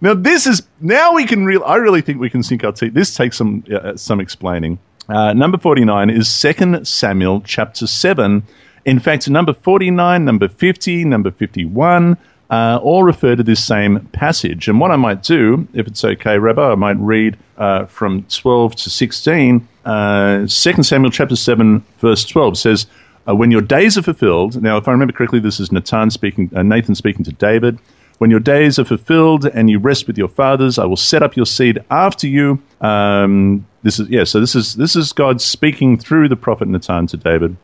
Now this is now we can real. I really think we can sink our teeth. This takes some uh, some explaining. Uh, number forty nine is Second Samuel chapter seven. In fact, number forty nine, number fifty, number fifty one. Uh, all refer to this same passage. And what I might do, if it's okay, Rabbi, I might read uh, from 12 to 16. Uh, 2 Samuel chapter 7, verse 12 says, uh, When your days are fulfilled, now if I remember correctly, this is Nathan speaking, uh, Nathan speaking to David. When your days are fulfilled and you rest with your fathers, I will set up your seed after you. Um, this is yeah. So this is this is God speaking through the prophet Nathan to David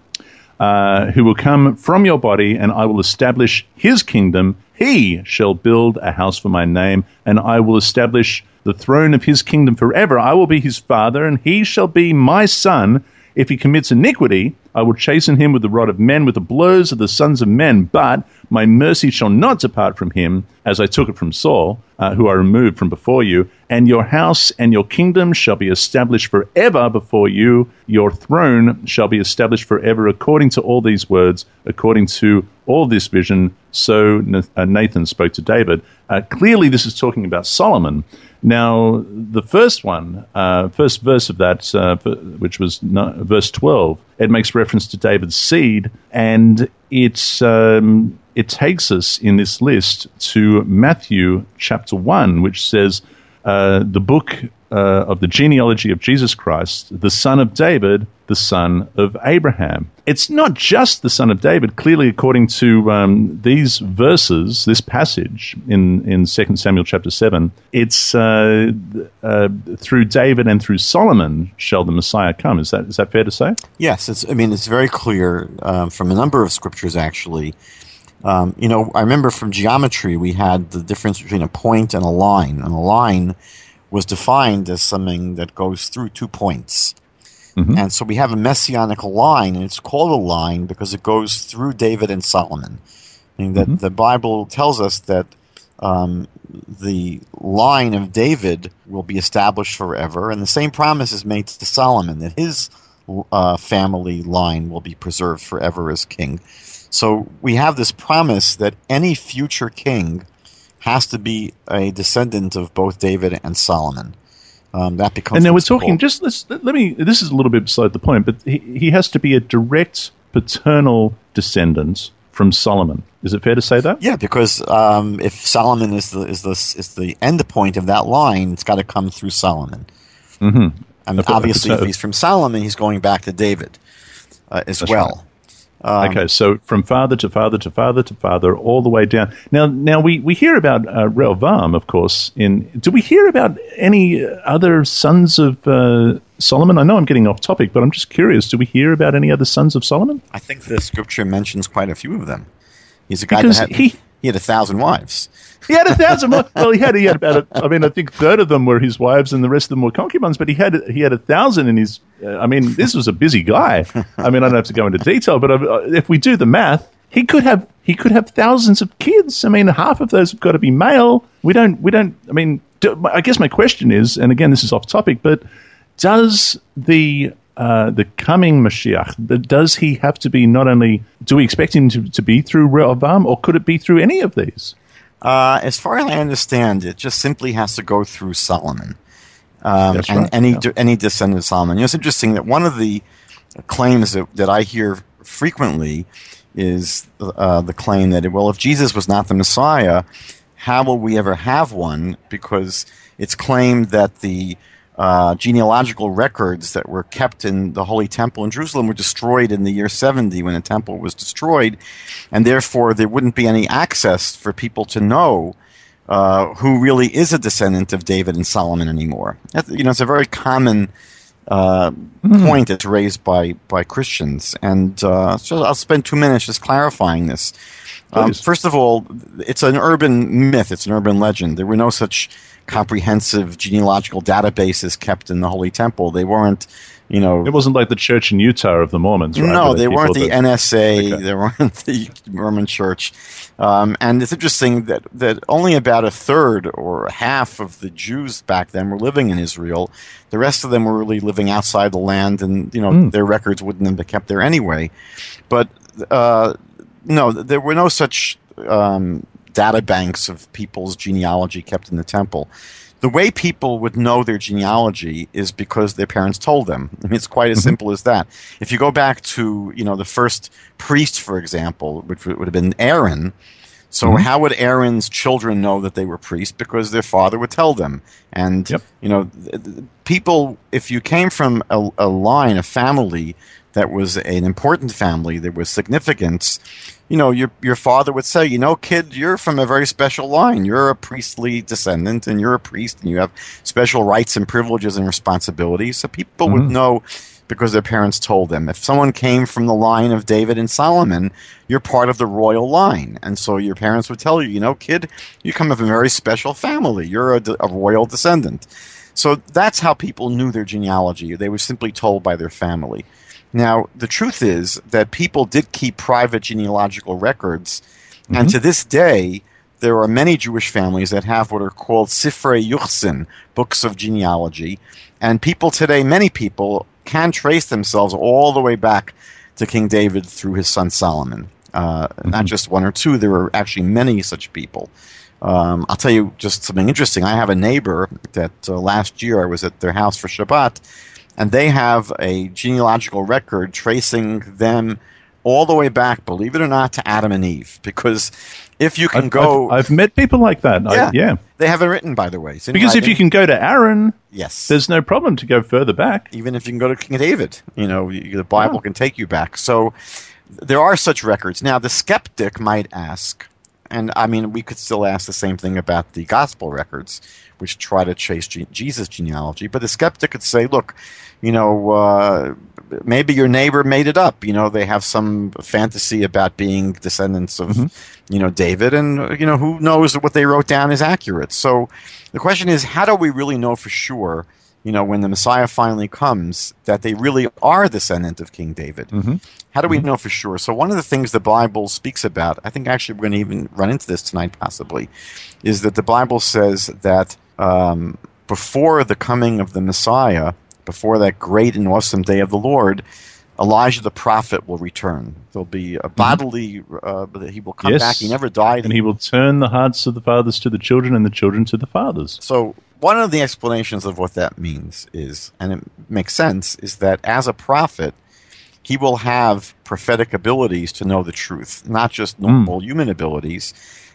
uh, who will come from your body, and I will establish his kingdom. He shall build a house for my name, and I will establish the throne of his kingdom forever. I will be his father, and he shall be my son. If he commits iniquity, I will chasten him with the rod of men, with the blows of the sons of men. But my mercy shall not depart from him, as I took it from Saul, uh, who I removed from before you. And your house and your kingdom shall be established forever before you. Your throne shall be established forever, according to all these words, according to all this vision. So uh, Nathan spoke to David. Uh, clearly, this is talking about Solomon. Now, the first one, uh, first verse of that, uh, which was no, verse 12, it makes reference to David's seed, and it's, um, it takes us in this list to Matthew chapter 1, which says, uh, the book uh, of the genealogy of Jesus Christ, the son of David, the son of Abraham. It's not just the son of David. Clearly, according to um, these verses, this passage in, in 2 Samuel chapter 7, it's uh, uh, through David and through Solomon shall the Messiah come. Is that, is that fair to say? Yes. I mean, it's very clear um, from a number of scriptures, actually. Um, you know, I remember from geometry we had the difference between a point and a line, and a line was defined as something that goes through two points. Mm-hmm. And so we have a messianic line, and it's called a line because it goes through David and Solomon. I mean, that mm-hmm. the Bible tells us that um, the line of David will be established forever, and the same promise is made to Solomon that his uh, family line will be preserved forever as king. So we have this promise that any future king has to be a descendant of both David and Solomon. Um, that becomes. And now we're talking. Just let's, let me. This is a little bit beside the point, but he, he has to be a direct paternal descendant from Solomon. Is it fair to say that? Yeah, because um, if Solomon is the is the is the end point of that line, it's got to come through Solomon. Mm-hmm. And obviously, if he's from Solomon, he's going back to David uh, as That's well. Right. Um, okay, so from father to father to father to father, all the way down. Now, now we, we hear about uh, Rehoboam, of course. In do we hear about any other sons of uh, Solomon? I know I'm getting off topic, but I'm just curious. Do we hear about any other sons of Solomon? I think the scripture mentions quite a few of them. He's a guy because that had, he, he had a thousand wives. He had a thousand. well, he had he had about. A, I mean, I think third of them were his wives, and the rest of them were concubines. But he had he had a thousand in his. Uh, I mean, this was a busy guy. I mean, I don't have to go into detail, but uh, if we do the math, he could have he could have thousands of kids. I mean, half of those have got to be male. We don't we don't. I mean, do, I guess my question is, and again, this is off topic, but does the uh, the coming Mashiach, does he have to be not only, do we expect him to, to be through Rehoboam, or could it be through any of these? Uh, as far as I understand, it just simply has to go through Solomon. Um, and right, any yeah. any descendant of Solomon. You know, it's interesting that one of the claims that, that I hear frequently is uh, the claim that well, if Jesus was not the Messiah, how will we ever have one? Because it's claimed that the uh, genealogical records that were kept in the Holy Temple in Jerusalem were destroyed in the year 70 when the temple was destroyed, and therefore there wouldn't be any access for people to know uh, who really is a descendant of David and Solomon anymore. you know, it's a very common uh, mm. point that's raised by by Christians, and uh, so I'll spend two minutes just clarifying this. Um, first of all, it's an urban myth. It's an urban legend. There were no such comprehensive genealogical databases kept in the Holy Temple. They weren't, you know. It wasn't like the Church in Utah of the Mormons, right? No, they weren't the that, NSA. Okay. They weren't the Mormon Church. Um, and it's interesting that, that only about a third or half of the Jews back then were living in Israel. The rest of them were really living outside the land, and you know mm. their records wouldn't have been kept there anyway. But uh, no, there were no such um, data banks of people's genealogy kept in the temple. The way people would know their genealogy is because their parents told them. I mean, it's quite as mm-hmm. simple as that. If you go back to, you know, the first priest, for example, which would have been Aaron, so mm-hmm. how would Aaron's children know that they were priests? Because their father would tell them. And yep. you know, people, if you came from a, a, line, a family that was an important family, there was significance. You know, your your father would say, you know, kid, you're from a very special line. You're a priestly descendant, and you're a priest, and you have special rights and privileges and responsibilities. So people mm-hmm. would know because their parents told them. If someone came from the line of David and Solomon, you're part of the royal line. And so your parents would tell you, you know, kid, you come from a very special family. You're a, a royal descendant. So that's how people knew their genealogy. They were simply told by their family. Now, the truth is that people did keep private genealogical records, mm-hmm. and to this day, there are many Jewish families that have what are called Sifrei Yuchsin, books of genealogy. And people today, many people, can trace themselves all the way back to King David through his son Solomon. Uh, mm-hmm. Not just one or two, there are actually many such people. Um, I'll tell you just something interesting. I have a neighbor that uh, last year I was at their house for Shabbat, and they have a genealogical record tracing them all the way back, believe it or not, to Adam and Eve. Because if you can I've, go, I've, I've, met people like that. Yeah, I, yeah. They have it written, by the way. Because writing. if you can go to Aaron, yes, there's no problem to go further back. Even if you can go to King David, you know, the Bible yeah. can take you back. So there are such records. Now, the skeptic might ask, and I mean, we could still ask the same thing about the gospel records, which try to chase Jesus' genealogy. But the skeptic could say, look, you know, uh, maybe your neighbor made it up. You know, they have some fantasy about being descendants of, mm-hmm. you know, David, and you know, who knows what they wrote down is accurate. So the question is, how do we really know for sure? You know, when the Messiah finally comes, that they really are descendant of King David. Mm-hmm. How do we mm-hmm. know for sure? So one of the things the Bible speaks about, I think actually we're going to even run into this tonight, possibly, is that the Bible says that um, before the coming of the Messiah before that great and awesome day of the Lord, Elijah the prophet will return. There'll be a mm-hmm. bodily, uh, he will come yes. back. He never died. And he will turn the hearts of the fathers to the children and the children to the fathers. So, one of the explanations of what that means is, and it makes sense, is that as a prophet, he will have prophetic abilities to know the truth, not just normal mm. human abilities.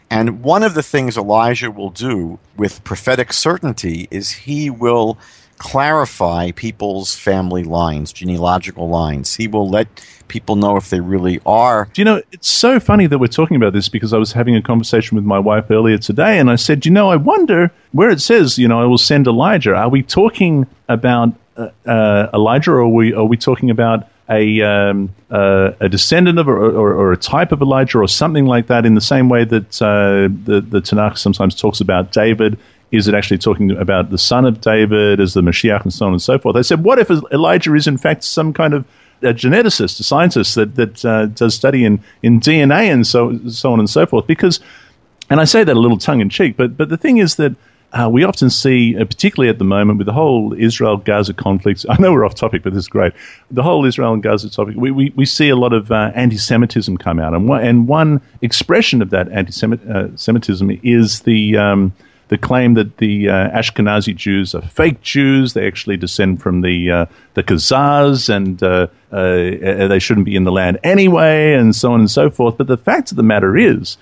And one of the things Elijah will do with prophetic certainty is he will clarify people's family lines, genealogical lines. He will let people know if they really are. Do you know, it's so funny that we're talking about this because I was having a conversation with my wife earlier today and I said, you know, I wonder where it says, you know, I will send Elijah. Are we talking about uh, uh, Elijah or are we, are we talking about a, um, uh, a descendant of or, or, or, a type of Elijah or something like that in the same way that uh, the, the Tanakh sometimes talks about David is it actually talking about the son of David as the Mashiach and so on and so forth? They said, what if Elijah is in fact some kind of a geneticist, a scientist that, that uh, does study in, in DNA and so, so on and so forth? Because, and I say that a little tongue in cheek, but, but the thing is that uh, we often see, uh, particularly at the moment, with the whole Israel Gaza conflict. I know we're off topic, but this is great. The whole Israel and Gaza topic, we, we, we see a lot of uh, anti Semitism come out. And one, and one expression of that anti uh, Semitism is the. Um, the claim that the uh, Ashkenazi Jews are fake Jews. They actually descend from the uh, the Khazars, and uh, uh, they shouldn't be in the land anyway, and so on and so forth. But the fact of the matter is,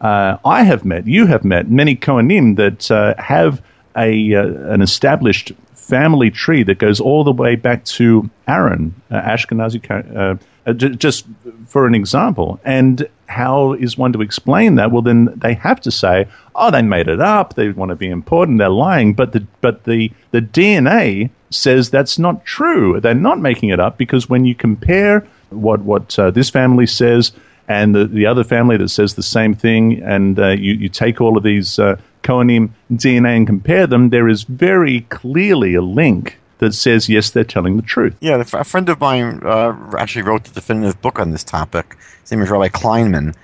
uh, I have met, you have met many Kohanim that uh, have a an established family tree that goes all the way back to Aaron, Ashkenazi uh, j- just for an example. And how is one to explain that? Well, then they have to say, "Oh, they made it up. They want to be important. They're lying." But the but the the DNA says that's not true. They're not making it up because when you compare what what uh, this family says and the, the other family that says the same thing, and uh, you, you take all of these uh, DNA and compare them, there is very clearly a link that says yes, they're telling the truth. Yeah, a friend of mine uh, actually wrote the definitive book on this topic. His name is Rabbi Kleiman,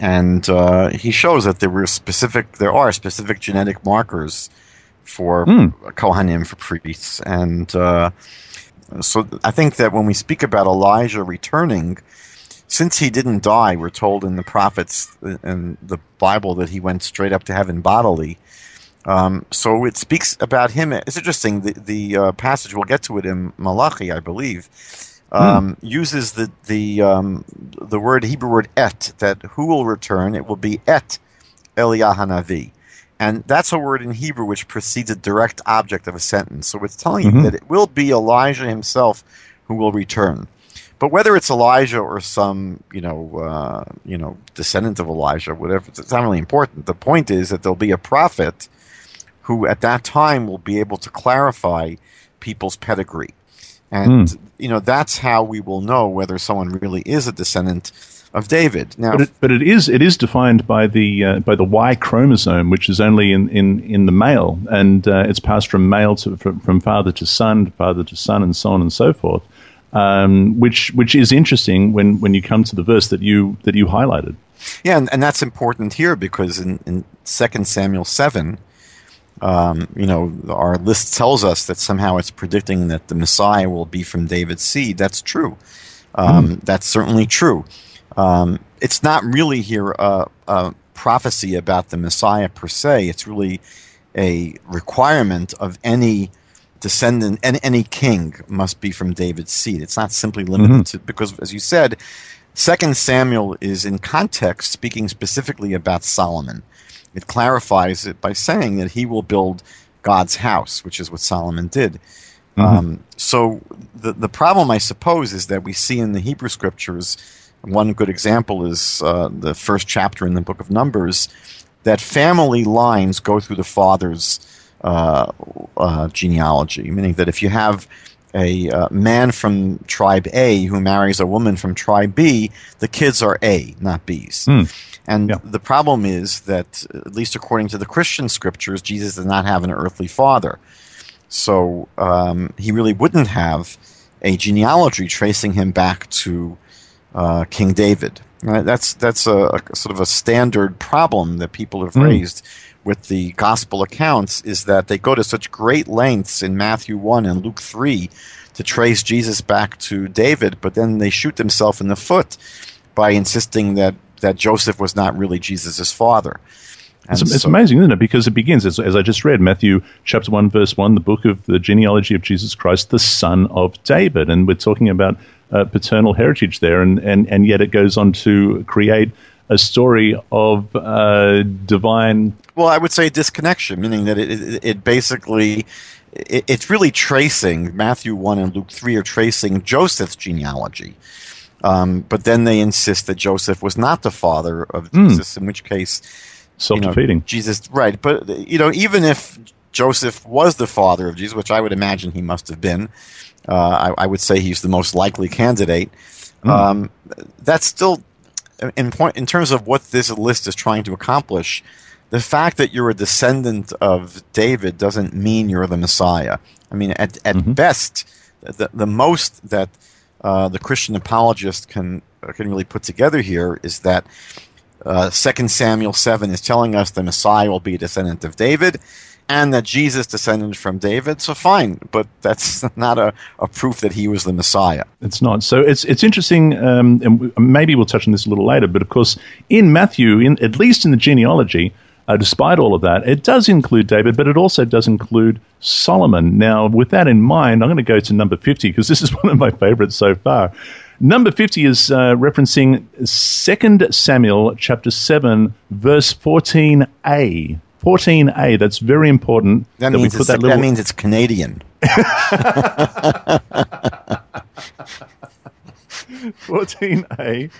and uh, he shows that there were specific, there are specific genetic markers for mm. Kohanim for priests, and uh, so I think that when we speak about Elijah returning, since he didn't die, we're told in the prophets and the Bible that he went straight up to heaven bodily. Um, so it speaks about him. It's interesting. The, the uh, passage we'll get to it in Malachi, I believe, um, hmm. uses the the um, the word Hebrew word et that who will return. It will be et Eliyahu Hanavi. And that's a word in Hebrew which precedes a direct object of a sentence. So it's telling mm-hmm. you that it will be Elijah himself who will return. But whether it's Elijah or some, you know, uh, you know, descendant of Elijah, whatever, it's not really important. The point is that there'll be a prophet who, at that time, will be able to clarify people's pedigree, and mm. you know that's how we will know whether someone really is a descendant of David. Now, but it, but it is it is defined by the uh, by the Y chromosome, which is only in, in, in the male, and uh, it's passed from male to from, from father to son, father to son, and so on and so forth um, which which is interesting when, when you come to the verse that you that you highlighted. Yeah, and, and that's important here because in, in 2 Samuel 7, um, you know, our list tells us that somehow it's predicting that the Messiah will be from David's seed. That's true. Um, mm. That's certainly true. Um, it's not really here a, a, prophecy about the Messiah per se. It's really a requirement of any descendant and any king must be from David's seed. It's not simply limited mm-hmm. to because, as you said, Second Samuel is in context speaking specifically about Solomon. It clarifies it by saying that he will build God's house, which is what Solomon did. Mm-hmm. Um, so the the problem, I suppose, is that we see in the Hebrew scriptures. One good example is uh, the first chapter in the book of Numbers, that family lines go through the fathers uh, uh, genealogy, meaning that if you have a uh, man from tribe A who marries a woman from tribe B, the kids are A, not B's. Mm. And yeah. the problem is that, at least according to the Christian scriptures, Jesus does not have an earthly father. So um, he really wouldn't have a genealogy tracing him back to uh, King David. Right? That's that's a, a, sort of a standard problem that people have mm. raised with the gospel accounts is that they go to such great lengths in Matthew 1 and Luke 3 to trace Jesus back to David, but then they shoot themselves in the foot by insisting that, that Joseph was not really Jesus' father. It's, it's, amazing, isn't it? Because it begins, as, as, I just read, Matthew chapter 1, verse 1, the book of the genealogy of Jesus Christ, the son of David. And we're talking about uh, paternal heritage there. And, and, and yet it goes on to create a story of uh, divine. Well, I would say disconnection, meaning that it, it, it basically it, it's really tracing Matthew one and Luke three are tracing Joseph's genealogy. Um, but then they insist that Joseph was not the father of mm. Jesus, in which case, self-defeating. You know, Jesus, right? But you know, even if Joseph was the father of Jesus, which I would imagine he must have been, uh, I, I, would say he's the most likely candidate. Mm. Um, that's still in point in terms of what this list is trying to accomplish, the fact that you're a descendant of David doesn't mean you're the Messiah. I mean, at at mm-hmm. best, the the most that uh, the Christian apologist can can really put together here is that uh, Second Samuel seven is telling us the Messiah will be a descendant of David, and that Jesus descended from David. So fine, but that's not a, a proof that he was the Messiah. It's not. So it's it's interesting, um, and maybe we'll touch on this a little later. But of course, in Matthew, in at least in the genealogy, uh, despite all of that, it does include David, but it also does include Solomon. Now, with that in mind, I'm going to go to number 50 because this is one of my favorites so far. Number 50 is uh, referencing 2 Samuel chapter 7, verse 14a. 14A, that's very important. That, that means, that, little... that means it's Canadian. 14A.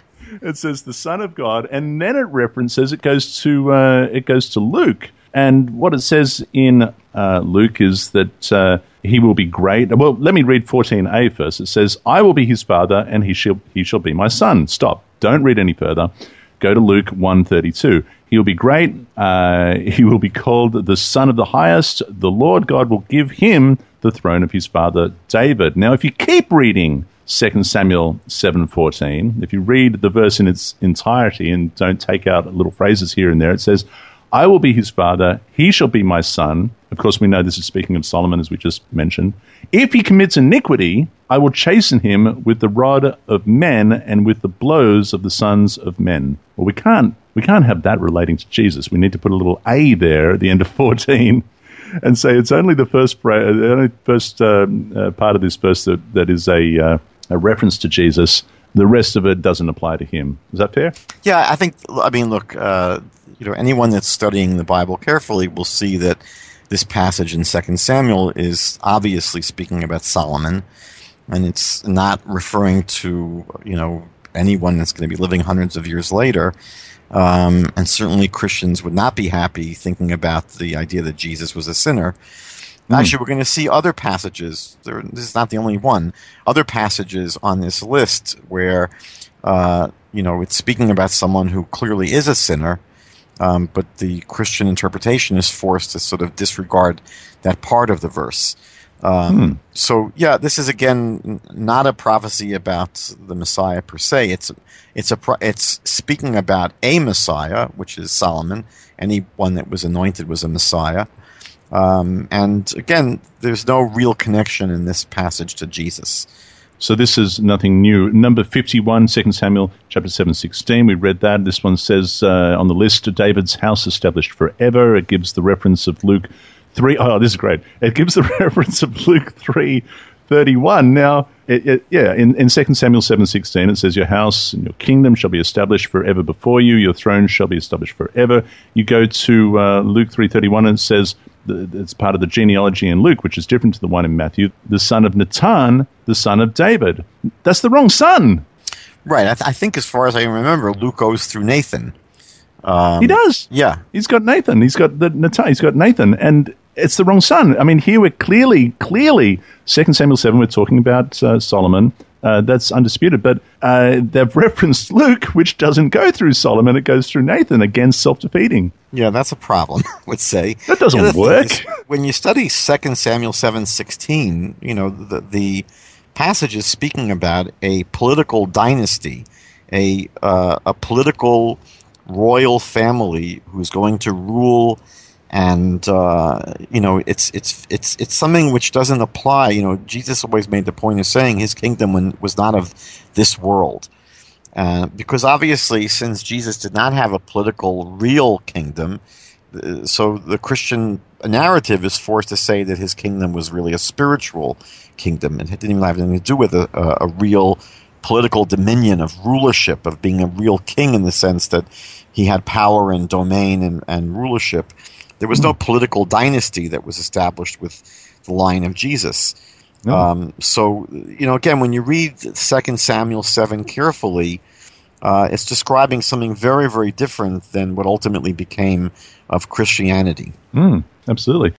It says the Son of God, and then it references it goes to uh, it goes to Luke, and what it says in uh, Luke is that uh, he will be great. Well, let me read 14a first. It says, "I will be his father, and he shall he shall be my son." Stop. Don't read any further. Go to Luke 132. He will be great. Uh, he will be called the Son of the Highest. The Lord God will give him the throne of his father David. Now, if you keep reading 2 Samuel 7:14, if you read the verse in its entirety and don't take out little phrases here and there, it says, "I will be his father; he shall be my son." Of course, we know this is speaking of Solomon, as we just mentioned. If he commits iniquity, I will chasten him with the rod of men and with the blows of the sons of men. Well, we can't we can't have that relating to Jesus. We need to put a little A there at the end of 14 and say it's only the first, the only first uh, uh, part of this verse that, that is a, uh, a reference to Jesus. The rest of it doesn't apply to him. Is that fair? Yeah, I think. I mean, look, uh, you know, anyone that's studying the Bible carefully will see that this passage in Second Samuel is obviously speaking about Solomon, and it's not referring to you know anyone that's going to be living hundreds of years later. Um, and certainly Christians would not be happy thinking about the idea that Jesus was a sinner. Mm. Actually, we're going to see other passages. There, this is not the only one. Other passages on this list where, uh, you know, it's speaking about someone who clearly is a sinner, um, but the Christian interpretation is forced to sort of disregard that part of the verse. Um, hmm. So yeah, this is again not a prophecy about the Messiah per se. It's it's a it's speaking about a Messiah, which is Solomon. Anyone that was anointed was a Messiah. Um, and again, there's no real connection in this passage to Jesus. So this is nothing new. Number 51, 2 Samuel chapter 7, 16. We read that. This one says uh, on the list, of David's house established forever. It gives the reference of Luke 3. Oh, this is great. It gives the reference of Luke 3, 31. Now, it, it, yeah, in, in 2 Samuel 7.16, it says, Your house and your kingdom shall be established forever before you. Your throne shall be established forever. You go to uh, Luke 3.31 and it says, it's part of the genealogy in Luke, which is different to the one in Matthew, the son of Nathan, the son of David. That's the wrong son. Right. I, th- I think as far as I remember, Luke goes through Nathan. Um, he does. Yeah. He's got Nathan. He's got the Nathan. He's got Nathan. And it's the wrong son. I mean, here we're clearly, clearly, Second Samuel 7, we're talking about uh, Solomon. Uh, that's undisputed. But uh, they've referenced Luke, which doesn't go through Solomon, it goes through Nathan, again, self defeating. Yeah, that's a problem, I would say. That doesn't work. Is, when you study Second Samuel 7 16, you know, the, the passage is speaking about a political dynasty, a, uh, a political royal family who's going to rule and uh, you know it's it's it's it's something which doesn't apply. You know, Jesus always made the point of saying his kingdom was not of this world, uh, because obviously, since Jesus did not have a political real kingdom, uh, so the Christian narrative is forced to say that his kingdom was really a spiritual kingdom, and it didn't even have anything to do with a, a, a real political dominion of rulership, of being a real king in the sense that he had power and domain and, and rulership. There was no hmm. political dynasty that was established with the line of Jesus. No. Um, so, you know, again, when you read Second Samuel 7 carefully, uh, it's describing something very, very different than what ultimately became of Christianity. Mm, absolutely.